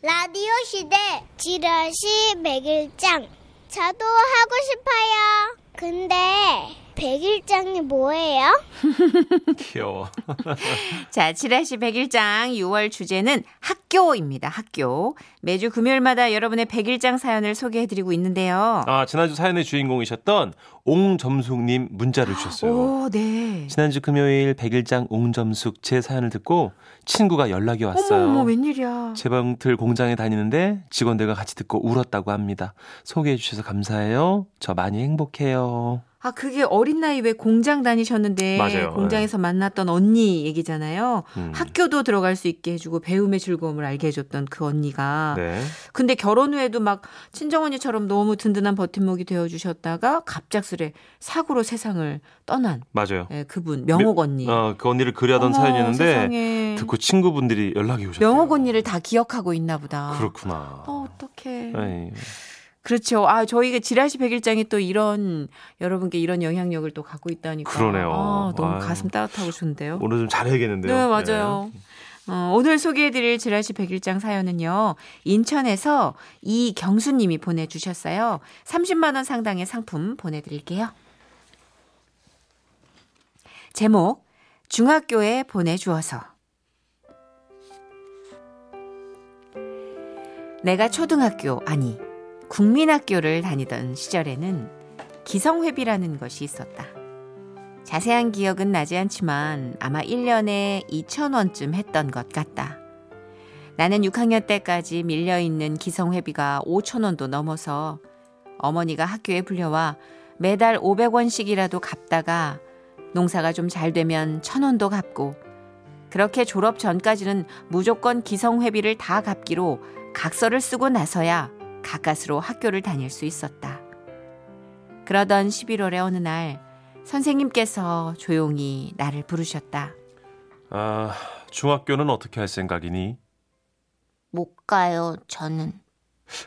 라디오 시대 지라시 백일장 저도 하고 싶어요. 근데 백일장이 뭐예요? 귀여워. 자, 지라시 100일장 6월 주제는 학교입니다. 학교. 매주 금요일마다 여러분의 100일장 사연을 소개해드리고 있는데요. 아, 지난주 사연의 주인공이셨던 옹점숙님 문자를 주셨어요. 오, 네. 지난주 금요일 백일장 옹점숙 제 사연을 듣고 친구가 연락이 왔어요. 어머, 어머, 웬일이야. 재방틀 공장에 다니는데 직원들과 같이 듣고 울었다고 합니다. 소개해 주셔서 감사해요. 저 많이 행복해요. 아, 그게 어린 나이 왜 공장 다니셨는데 맞아요. 공장에서 만났던 언니 얘기잖아요. 음. 학교도 들어갈 수 있게 해주고 배움의 즐거움을 알게 해줬던 그 언니가. 네. 근데 결혼 후에도 막 친정 언니처럼 너무 든든한 버팀목이 되어주셨다가 갑작스레 사고로 세상을 떠난 맞아요. 예, 그분 명옥 언니. 어, 그 언니를 그리하던 어머, 사연이었는데 세상에. 듣고 친구분들이 연락이 오셨대요. 명옥 언니를 다 기억하고 있나 보다. 그렇구나. 어, 어떡해. 에이. 그렇죠. 아, 저희가 지라시 백일장이 또 이런 여러분께 이런 영향력을 또 갖고 있다니까. 그러네요. 아, 너무 아유. 가슴 따뜻하고 좋은데요. 오늘 좀 잘해야겠는데요. 네, 맞아요. 어, 오늘 소개해드릴 지라시 백일장 사연은요, 인천에서 이경수님이 보내주셨어요. 30만원 상당의 상품 보내드릴게요. 제목, 중학교에 보내주어서. 내가 초등학교, 아니, 국민학교를 다니던 시절에는 기성회비라는 것이 있었다. 자세한 기억은 나지 않지만 아마 1년에 2,000원쯤 했던 것 같다. 나는 6학년 때까지 밀려있는 기성회비가 5,000원도 넘어서 어머니가 학교에 불려와 매달 500원씩이라도 갚다가 농사가 좀 잘 되면 1,000원도 갚고 그렇게 졸업 전까지는 무조건 기성회비를 다 갚기로 각서를 쓰고 나서야 가까스로 학교를 다닐 수 있었다. 그러던 11월의 어느 날 선생님께서 조용히 나를 부르셨다. 아, 중학교는 어떻게 할 생각이니? 못 가요, 저는.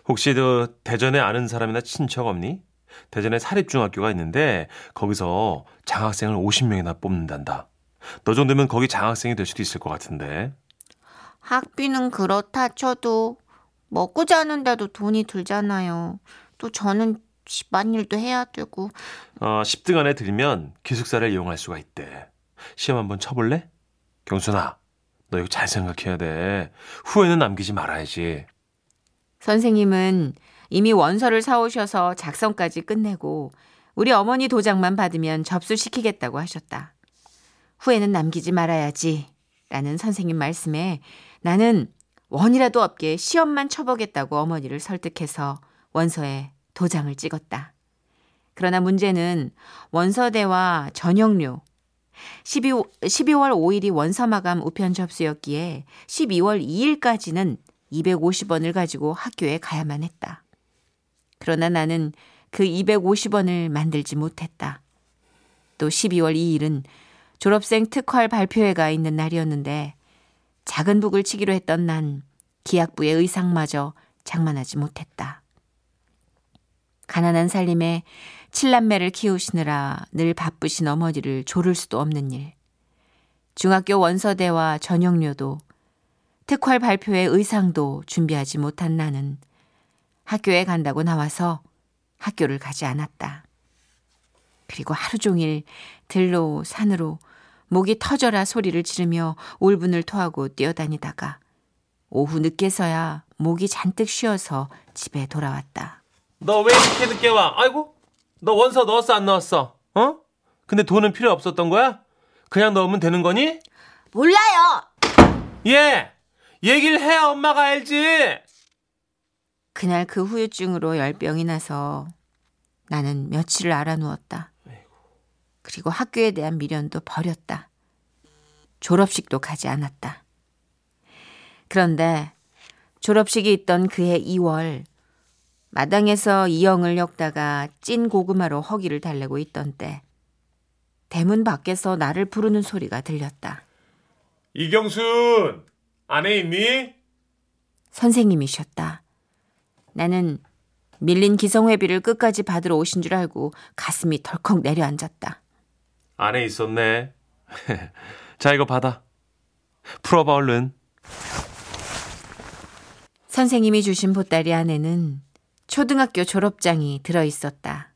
혹시 너 대전에 아는 사람이나 친척 없니? 대전에 사립중학교가 있는데 거기서 장학생을 50명이나 뽑는단다. 너 정도면 거기 장학생이 될 수도 있을 것 같은데. 학비는 그렇다 쳐도 먹고 자는데도 돈이 들잖아요. 또 저는 집안일도 해야 되고 어, 10등 안에 들면 기숙사를 이용할 수가 있대. 시험 한번 쳐볼래? 경순아, 너 이거 잘 생각해야 돼. 후회는 남기지 말아야지. 선생님은 이미 원서를 사오셔서 작성까지 끝내고 우리 어머니 도장만 받으면 접수시키겠다고 하셨다. 후회는 남기지 말아야지. 라는 선생님 말씀에 나는 원이라도 없게 시험만 쳐보겠다고 어머니를 설득해서 원서에 도장을 찍었다. 그러나 문제는 원서대와 전형료, 12, 12월 5일이 원서 마감 우편 접수였기에 12월 2일까지는 250원을 가지고 학교에 가야만 했다. 그러나 나는 그 250원을 만들지 못했다. 또 12월 2일은 졸업생 특활 발표회가 있는 날이었는데 작은 북을 치기로 했던 난 기약부의 의상마저 장만하지 못했다. 가난한 살림에 칠남매를 키우시느라 늘 바쁘신 어머니를 조를 수도 없는 일. 중학교 원서대와 전형료도 특활 발표회 의상도 준비하지 못한 나는 학교에 간다고 나와서 학교를 가지 않았다. 그리고 하루 종일 들로 산으로 목이 터져라 소리를 지르며 울분을 토하고 뛰어다니다가 오후 늦게서야 목이 잔뜩 쉬어서 집에 돌아왔다. 너 왜 이렇게 늦게 와? 아이고, 너 원서 넣었어 안 넣었어? 어? 근데 돈은 필요 없었던 거야? 그냥 넣으면 되는 거니? 몰라요. 예, 얘기를 해야 엄마가 알지. 그날 그 후유증으로 열병이 나서 나는 며칠을 알아누웠다. 그리고 학교에 대한 미련도 버렸다. 졸업식도 가지 않았다. 그런데 졸업식이 있던 그해 2월 마당에서 이영을 엮다가 찐 고구마로 허기를 달래고 있던 때 대문 밖에서 나를 부르는 소리가 들렸다. 이경순 안에 있니? 선생님이셨다. 나는 밀린 기성회비를 끝까지 받으러 오신 줄 알고 가슴이 덜컥 내려앉았다. 안에 있었네. 자 이거 받아. 풀어봐 얼른. 선생님이 주신 보따리 안에는 초등학교 졸업장이 들어 있었다.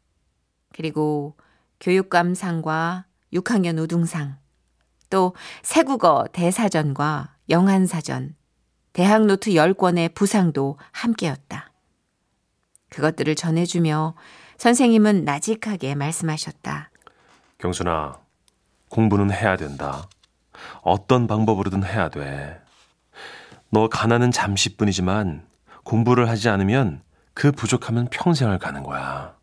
그리고 교육감상과 6학년 우등상, 또 새국어 대사전과 영한사전, 대학 노트 10권의 부상도 함께였다. 그것들을 전해주며 선생님은 나직하게 말씀하셨다. 경순아, 공부는 해야 된다. 어떤 방법으로든 해야 돼. 너 가난은 잠시뿐이지만 공부를 하지 않으면 그 부족함은 평생을 가는 거야.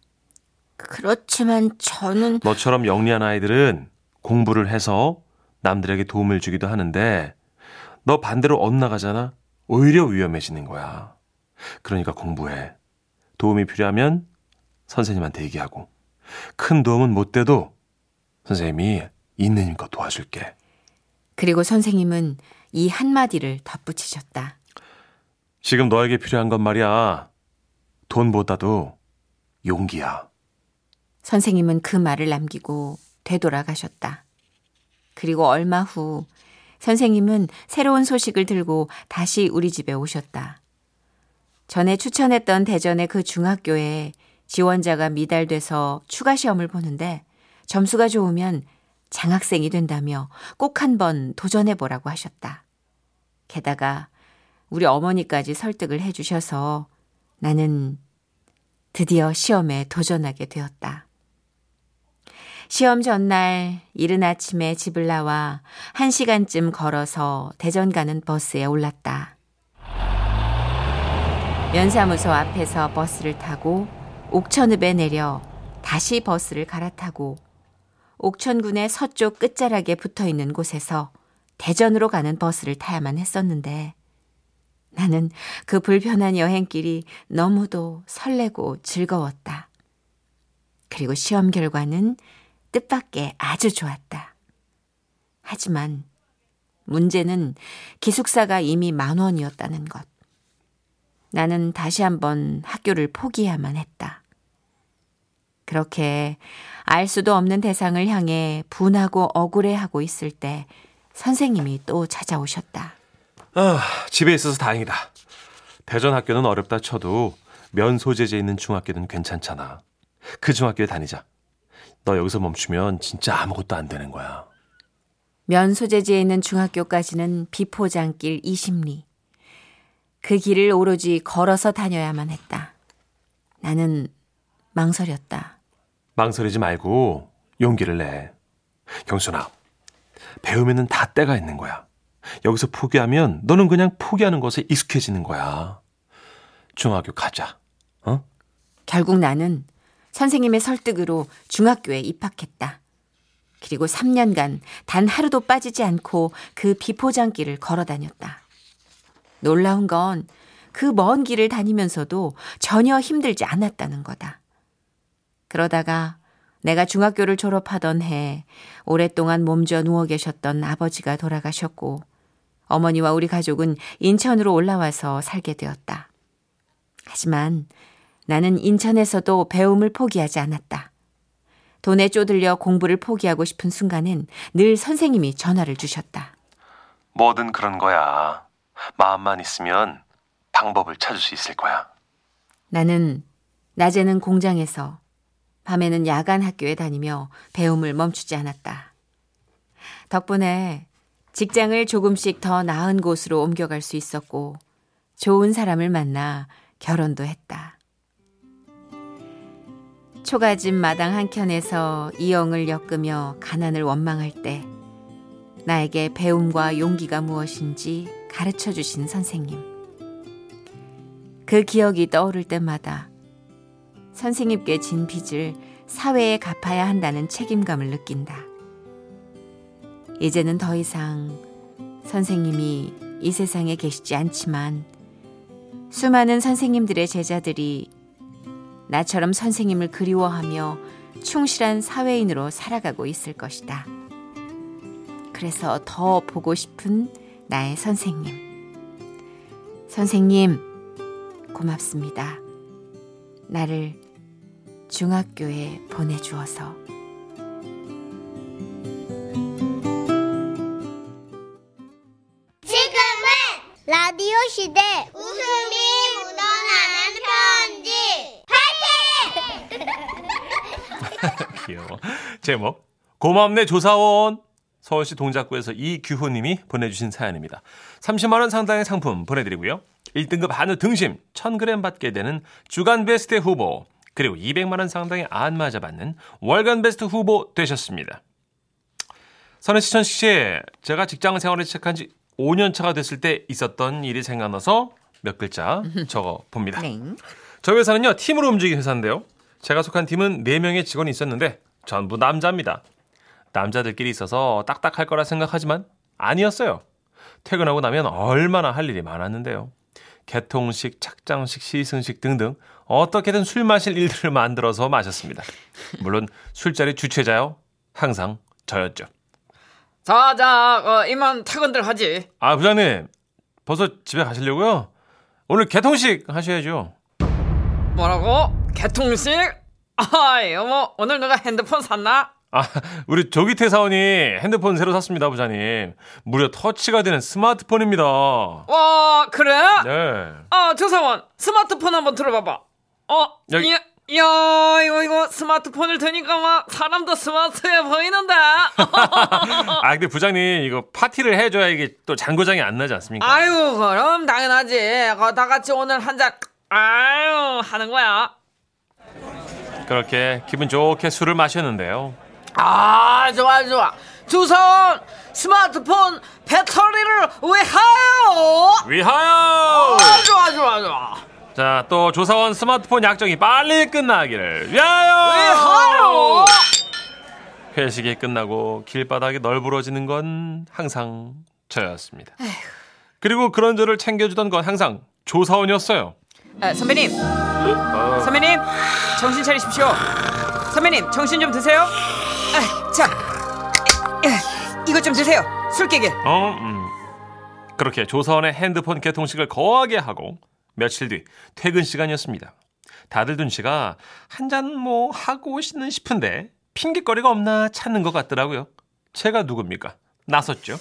그렇지만 저는 너처럼 영리한 아이들은 공부를 해서 남들에게 도움을 주기도 하는데 너 반대로 엇나가잖아? 오히려 위험해지는 거야. 그러니까 공부해. 도움이 필요하면 선생님한테 얘기하고 큰 도움은 못 돼도 선생님이 있는 힘껏 도와줄게. 그리고 선생님은 이 한마디를 덧붙이셨다. 지금 너에게 필요한 건 말이야. 돈보다도 용기야. 선생님은 그 말을 남기고 되돌아가셨다. 그리고 얼마 후 선생님은 새로운 소식을 들고 다시 우리 집에 오셨다. 전에 추천했던 대전의 그 중학교에 지원자가 미달돼서 추가 시험을 보는데 점수가 좋으면 장학생이 된다며 꼭 한번 도전해 보라고 하셨다. 게다가 우리 어머니까지 설득을 해 주셔서 나는 드디어 시험에 도전하게 되었다. 시험 전날 이른 아침에 집을 나와 한 시간쯤 걸어서 대전 가는 버스에 올랐다. 면사무소 앞에서 버스를 타고 옥천읍에 내려 다시 버스를 갈아타고 옥천군의 서쪽 끝자락에 붙어 있는 곳에서 대전으로 가는 버스를 타야만 했었는데 나는 그 불편한 여행길이 너무도 설레고 즐거웠다. 그리고 시험 결과는 뜻밖의 아주 좋았다. 하지만 문제는 기숙사가 이미 만 원이었다는 것. 나는 다시 한번 학교를 포기해야만 했다. 그렇게 알 수도 없는 대상을 향해 분하고 억울해하고 있을 때 선생님이 또 찾아오셨다. 아, 집에 있어서 다행이다. 대전 학교는 어렵다 쳐도 면 소재재 있는 중학교는 괜찮잖아. 그 중학교에 다니자. 너 여기서 멈추면 진짜 아무것도 안 되는 거야. 면 소재지에 있는 중학교까지는 비포장길 20리. 그 길을 오로지 걸어서 다녀야만 했다. 나는 망설였다. 망설이지 말고 용기를 내. 경순아, 배우면은 다 때가 있는 거야. 여기서 포기하면 너는 그냥 포기하는 것에 익숙해지는 거야. 중학교 가자. 어? 결국 나는 선생님의 설득으로 중학교에 입학했다. 그리고 3년간 단 하루도 빠지지 않고 그 비포장길을 걸어 다녔다. 놀라운 건 그 먼 길을 다니면서도 전혀 힘들지 않았다는 거다. 그러다가 내가 중학교를 졸업하던 해 오랫동안 몸져 누워 계셨던 아버지가 돌아가셨고 어머니와 우리 가족은 인천으로 올라와서 살게 되었다. 하지만 나는 인천에서도 배움을 포기하지 않았다. 돈에 쪼들려 공부를 포기하고 싶은 순간엔 늘 선생님이 전화를 주셨다. 뭐든 그런 거야. 마음만 있으면 방법을 찾을 수 있을 거야. 나는 낮에는 공장에서 밤에는 야간 학교에 다니며 배움을 멈추지 않았다. 덕분에 직장을 조금씩 더 나은 곳으로 옮겨갈 수 있었고 좋은 사람을 만나 결혼도 했다. 초가집 마당 한켠에서 이영을 엮으며 가난을 원망할 때 나에게 배움과 용기가 무엇인지 가르쳐 주신 선생님. 그 기억이 떠오를 때마다 선생님께 진 빚을 사회에 갚아야 한다는 책임감을 느낀다. 이제는 더 이상 선생님이 이 세상에 계시지 않지만 수많은 선생님들의 제자들이 나처럼 선생님을 그리워하며 충실한 사회인으로 살아가고 있을 것이다. 그래서 더 보고 싶은 나의 선생님. 선생님, 고맙습니다. 나를 중학교에 보내주어서. 시대 웃음이 귀여워. 제목 고맙네 조사원 서울시 동작구에서 이규호님이 보내주신 사연입니다. 30만 원 상당의 상품 보내드리고요. 1등급 한우 등심 1000g 받게 되는 주간 베스트 후보 그리고 200만 원 상당의 안마자 받는 월간 베스트 후보 되셨습니다. 선혜 씨, 천식 씨, 제가 직장 생활을 시작한 지 5년 차가 됐을 때 있었던 일이 생각나서 몇 글자 적어 봅니다. 네. 저희 회사는요, 팀으로 움직이는 회사인데요. 제가 속한 팀은 4명의 직원이 있었는데 전부 남자입니다. 남자들끼리 있어서 딱딱할 거라 생각하지만 아니었어요. 퇴근하고 나면 얼마나 할 일이 많았는데요. 개통식, 착장식, 시승식 등등 어떻게든 술 마실 일들을 만들어서 마셨습니다. 물론 술자리 주최자요. 항상 저였죠. 자, 자, 어, 이만 퇴근들 하지. 아, 부장님. 벌써 집에 가시려고요? 오늘 개통식 하셔야죠. 뭐라고? 개통식? 아, 여보, 오늘 누가 핸드폰 샀나? 아, 우리 조기태 사원이 핸드폰 새로 샀습니다, 부장님. 무려 터치가 되는 스마트폰입니다. 와, 그래? 네. 아, 조 사원, 스마트폰 한번 들어봐봐. 어, 야, 야, 이거, 이거 스마트폰을 드니까 막 사람도 스마트해 보이는데? 아, 근데 부장님, 이거 파티를 해줘야 이게 또 장고장이 안 나지 않습니까? 아유, 그럼 당연하지. 어, 다 같이 오늘 한 잔, 아유, 하는 거야. 그렇게 기분 좋게 술을 마셨는데요. 아, 좋아, 좋아. 조사원, 스마트폰 배터리를 위하여! 위하여! 아, 좋아, 좋아, 좋아. 자, 또 조사원 스마트폰 약정이 빨리 끝나기를 위하여! 위하여! 회식이 끝나고 길바닥이 널브러지는 건 항상 저였습니다. 그리고 그런 저를 챙겨주던 건 항상 조사원이었어요. 아, 선배님. 선배님, 정신 차리십시오. 선배님, 정신 좀 드세요. 아, 자, 예, 이것 좀 드세요. 술 깨게. 어, 음. 그렇게 조사원의 핸드폰 개통식을 거하게 하고 며칠 뒤 퇴근 시간이었습니다. 다들 눈치가 한 잔 뭐 하고 오시는 싶은데 핑계거리가 없나 찾는 것 같더라고요. 제가 누굽니까? 나섰죠.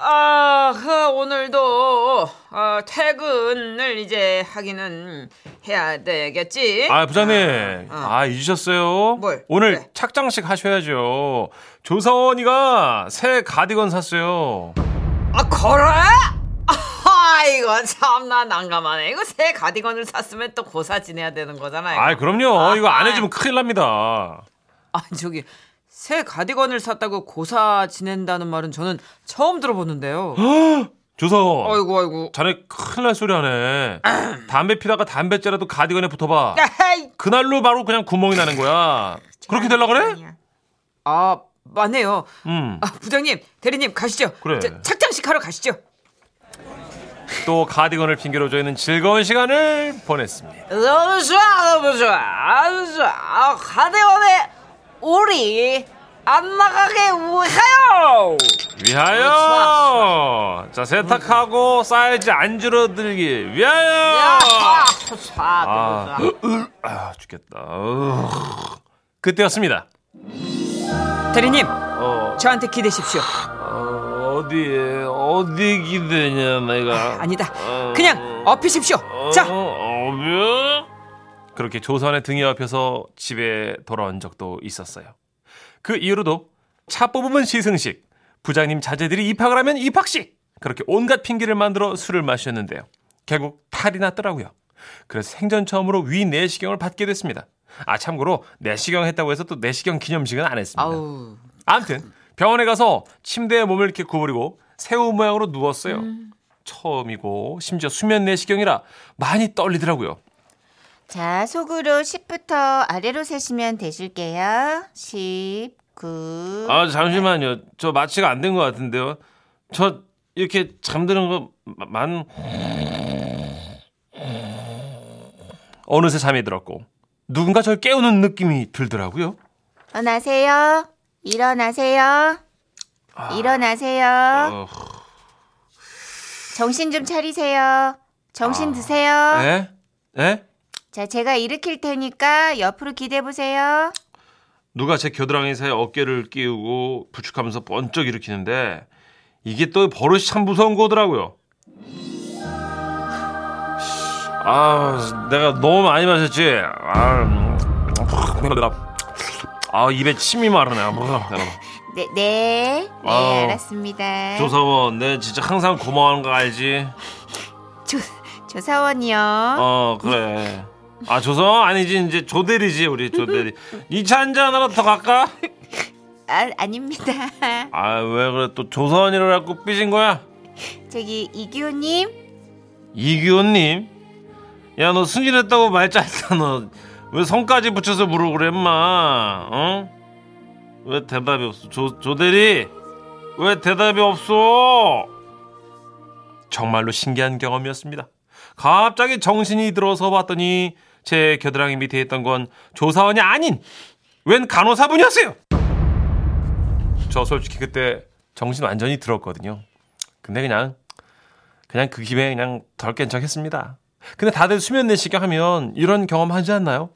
아, 그 오늘도 어, 퇴근을 이제 하기는 해야 되겠지. 아 부장님, 아, 어. 아 잊으셨어요? 뭘? 오늘 왜? 착장식 하셔야죠. 조사원이가 새 가디건 샀어요. 아, 그래? 아, 이거 참나 난감하네. 이거 새 가디건을 샀으면 또 고사 지내야 되는 거잖아요. 아 그럼요. 아, 이거 안 아. 해주면 큰일 납니다. 아, 저기 새 가디건을 샀다고 고사 지낸다는 말은 저는 처음 들어보는데요. 조사원. 아이고, 아이고. 자네 큰일 날 소리 하네. 담배 피다가 담배째라도 가디건에 붙어봐. 에이, 그날로 바로 그냥 구멍이 나는 거야. 그렇게 되려 그래? 아, 맞네요. 음. 아, 부장님, 대리님 가시죠. 그래. 자, 착장식 하러 가시죠. 또 가디건을 핑계로 저희는 즐거운 시간을 보냈습니다. 너무 좋아, 너무 좋아, 아주 좋아. 아, 가디건에 우리 안 나가게 위하여. 위하여! 자, 세탁하고 사이즈 안 줄어들기 위하여! 야, 아. 아, 죽겠다. 으. 그때였습니다. 대리님, 어, 저한테 기대십시오. 어, 어디에, 어디 기대냐, 내가. 아 니다, 어, 그냥 업히십시오. 자, 어, 어뷰? 그렇게 조선의 등에 업혀서 집에 돌아온 적도 있었어요. 그 이후로도 차 뽑으면 시승식, 부장님 자제들이 입학을 하면 입학식, 그렇게 온갖 핑계를 만들어 술을 마셨는데요. 결국 탈이 났더라고요. 그래서 생전 처음으로 위 내시경을 받게 됐습니다. 아 참고로 내시경 했다고 해서 또 내시경 기념식은 안 했습니다. 아우. 아무튼 병원에 가서 침대에 몸을 이렇게 구부리고 새우 모양으로 누웠어요. 처음이고 심지어 수면 내시경이라 많이 떨리더라고요. 자, 속으로 10부터 아래로 세시면 되실게요. 10, 9. 아 잠시만요. 저 마취가 안 된 것 같은데요. 저 이렇게 잠드는 거 만 어느새 잠이 들었고 누군가 저를 깨우는 느낌이 들더라고요. 일어나세요. 일어나세요. 일어나세요. 어, 정신 좀 차리세요. 정신 드세요. 에? 에? 자, 제가 일으킬 테니까 옆으로 기대 보세요. 누가 제 겨드랑이 사이에 어깨를 끼우고 부축하면서 번쩍 일으키는데 이게 또 버릇이 참 무서운 거더라고요. 아, 내가 너무 많이 마셨지. 아, 음. 아 입에 침이 마르네. 아, 네, 네, 네 아우, 알았습니다. 조사원, 내 진짜 항상 고마워하는 거 알지? 조, 조사원이요. 어, 그래. 아, 조사원 아니지. 이제 조대리지, 우리 조대리. 이차 한잔 하나 더 갈까? 아, 아닙니다. 아, 왜 그래? 또 조사원이라 갖고 삐진 거야? 저기 이기호님, 이기호님? 야, 너 승진했다고 말 짧다, 너. 왜 성까지 붙여서 부르고 그래, 마 어? 왜 대답이 없어? 조, 조대리! 왜 대답이 없어? 정말로 신기한 경험이었습니다. 갑자기 정신이 들어서 봤더니 제 겨드랑이 밑에 있던 건 조사원이 아닌 웬 간호사분이었어요. 저 솔직히 그때 정신 완전히 들었거든요. 근데 그냥 그냥 그 김에 그냥 덜 깬 척했습니다. 근데 다들 수면 내시경 하면 이런 경험 하지 않나요?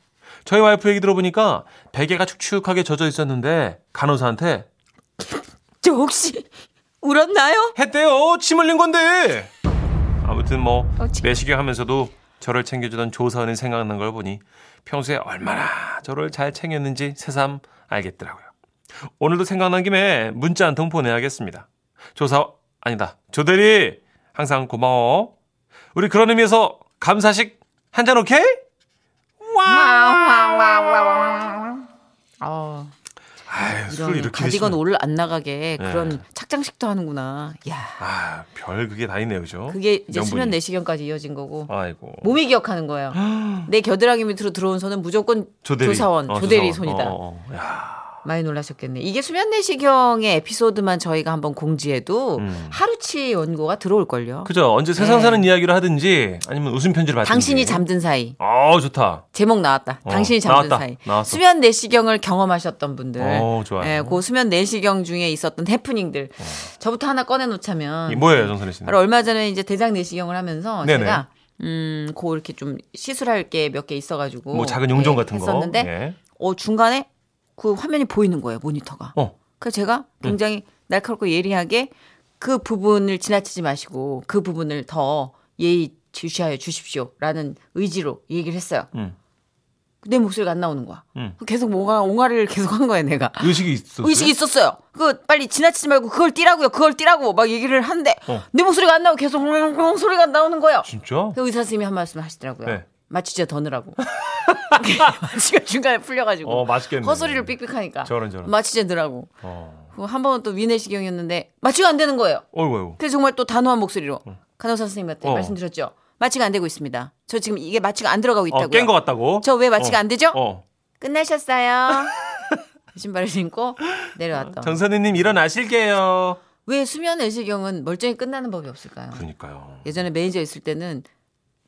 저희 와이프 얘기 들어보니까 베개가 축축하게 젖어 있었는데 간호사한테 저 혹시 울었나요? 했대요. 침 흘린 건데. 아무튼 뭐 어, 치- 내시경 하면서도 저를 챙겨주던 조사원이 생각난 걸 보니 평소에 얼마나 저를 잘 챙겼는지 새삼 알겠더라고요. 오늘도 생각난 김에 문자 한 통 보내야겠습니다. 조사 아니다 조대리 항상 고마워. 우리 그런 의미에서 감사식 한 잔 오케이? 어, 아유, 술 이런 이렇게 가디건 올안 나가게 네. 그런 착장식도 하는구나. 야, 아, 별 그게 다 있네요, 그죠? 그게 이제. 수면 내시경까지 이어진 거고. 아이고. 몸이 기억하는 거예요. 내 겨드랑이 밑으로 들어온 손은 무조건 조대리. 조사원, 어, 조대리 조사원. 손이다. 어, 어. 야. 많이 놀라셨겠네. 이게 수면 내시경의 에피소드만 저희가 한번 공지해도 음. 하루치 원고가 들어올걸요. 그죠? 언제 세상 사는 이야기를 하든지 아니면 웃음 편지를 받든지. 네. 당신이 잠든 사이. 어, 좋다. 제목 나왔다. 어, 당신이 잠든 나왔다. 사이. 나왔어. 수면 내시경을 경험하셨던 분들. 어, 좋아요. 예, 그 수면 내시경 중에 있었던 해프닝들. 저부터 하나 꺼내 이 놓자면 뭐예요, 정선혜 씨는? 바로 얼마 전에 이제 대장 내시경을 하면서 네네. 제가 음, 고 이렇게 좀 시술할 게 몇 개 있어 가지고 뭐 작은 용종 예, 같은 거. 했었는데 예. 어, 중간에 그 화면이 보이는 거예요, 모니터가. 어. 그래서 제가 굉장히 날카롭고 예리하게 그 부분을 지나치지 마시고 그 부분을 더 예의 주시하여 주십시오라는 의지로 얘기를 했어요. 음. 내 목소리가 안 나오는 거야. 음. 계속 뭔가 옹알이를 계속 한 거야, 내가. 의식이 있었어요? 의식이 있었어요. 그 빨리 지나치지 말고 그걸 띄라고요. 그걸 띄라고 막 얘기를 하는데 어. 내 목소리가 안 나오고 계속 웅웅 소리가 나오는 거예요. 진짜? 그 의사 선생님이 한 말씀 하시더라고요. 네. 마취제 더 넣으라고. 마취가 중간에 풀려가지고. 어, 맛있겠네. 헛소리를 삑삑하니까. 저런, 저런. 마취제 넣으라고. 어. 그한 번은 또 위내시경이었는데 마취가 안 되는 거예요. 어이구, 어이구. 그래서 정말 또 단호한 목소리로 간호사 선생님한테 어. 말씀드렸죠. 마취가 안 되고 있습니다. 저 지금 이게 마취가 안 들어가고 어, 있다고요. 깬것 같다고? 저 왜 마취가 어. 안 되죠? 어. 끝나셨어요. 신발을 신고 내려왔던. 정선혜님 일어나실게요. 왜 수면 내시경은 멀쩡히 끝나는 법이 없을까요? 그러니까요. 예전에 매니저 있을 때는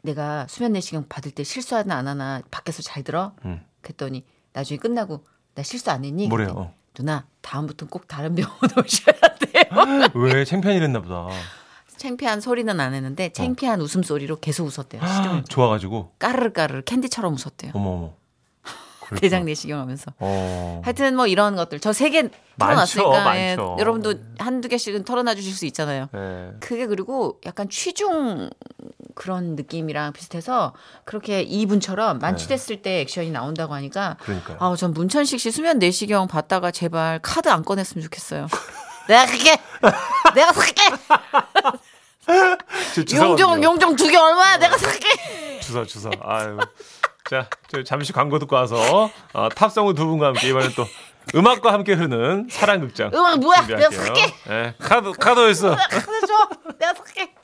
내가 수면 내시경 받을 때 실수하나 안 하나 밖에서 잘 들어? 음. 그랬더니 나중에 끝나고 나 실수 안 했니? 뭐래요? 어. 누나 다음부터는 꼭 다른 병원 오셔야 돼요. 왜 창피한이랬나 보다. 창피한 소리는 안 했는데 창피한 웃음소리로 계속 웃었대요. 시종 좋아가지고. 까르르 까르르 캔디처럼 웃었대요. 어머 어머. 대장 내시경 하면서. 어. 하여튼 뭐 이런 것들 저 세 개 털어놨으니까 예, 많죠. 여러분도 한두 개씩은 털어놔 주실 수 있잖아요. 네. 그게 그리고 약간 취중 그런 느낌이랑 비슷해서 그렇게 이분처럼 만취됐을 때 액션이 나온다고 하니까 그러니까요. 아, 전 문천식 씨 수면 내시경 봤다가 제발 카드 안 꺼냈으면 좋겠어요. 내가 그게 내가 살게 용종? 용종 두 개 얼마야 내가 살게 주사 주사. 아유. 자, 저 잠시 광고 듣고 와서 어, 탑성우 두 분과 함께 이번엔 또 음악과 함께 흐르는 사랑극장. 음악 뭐야? 준비할게요. 내가 살게. 예, 카드 카드 있어. 카드 줘 내가 살게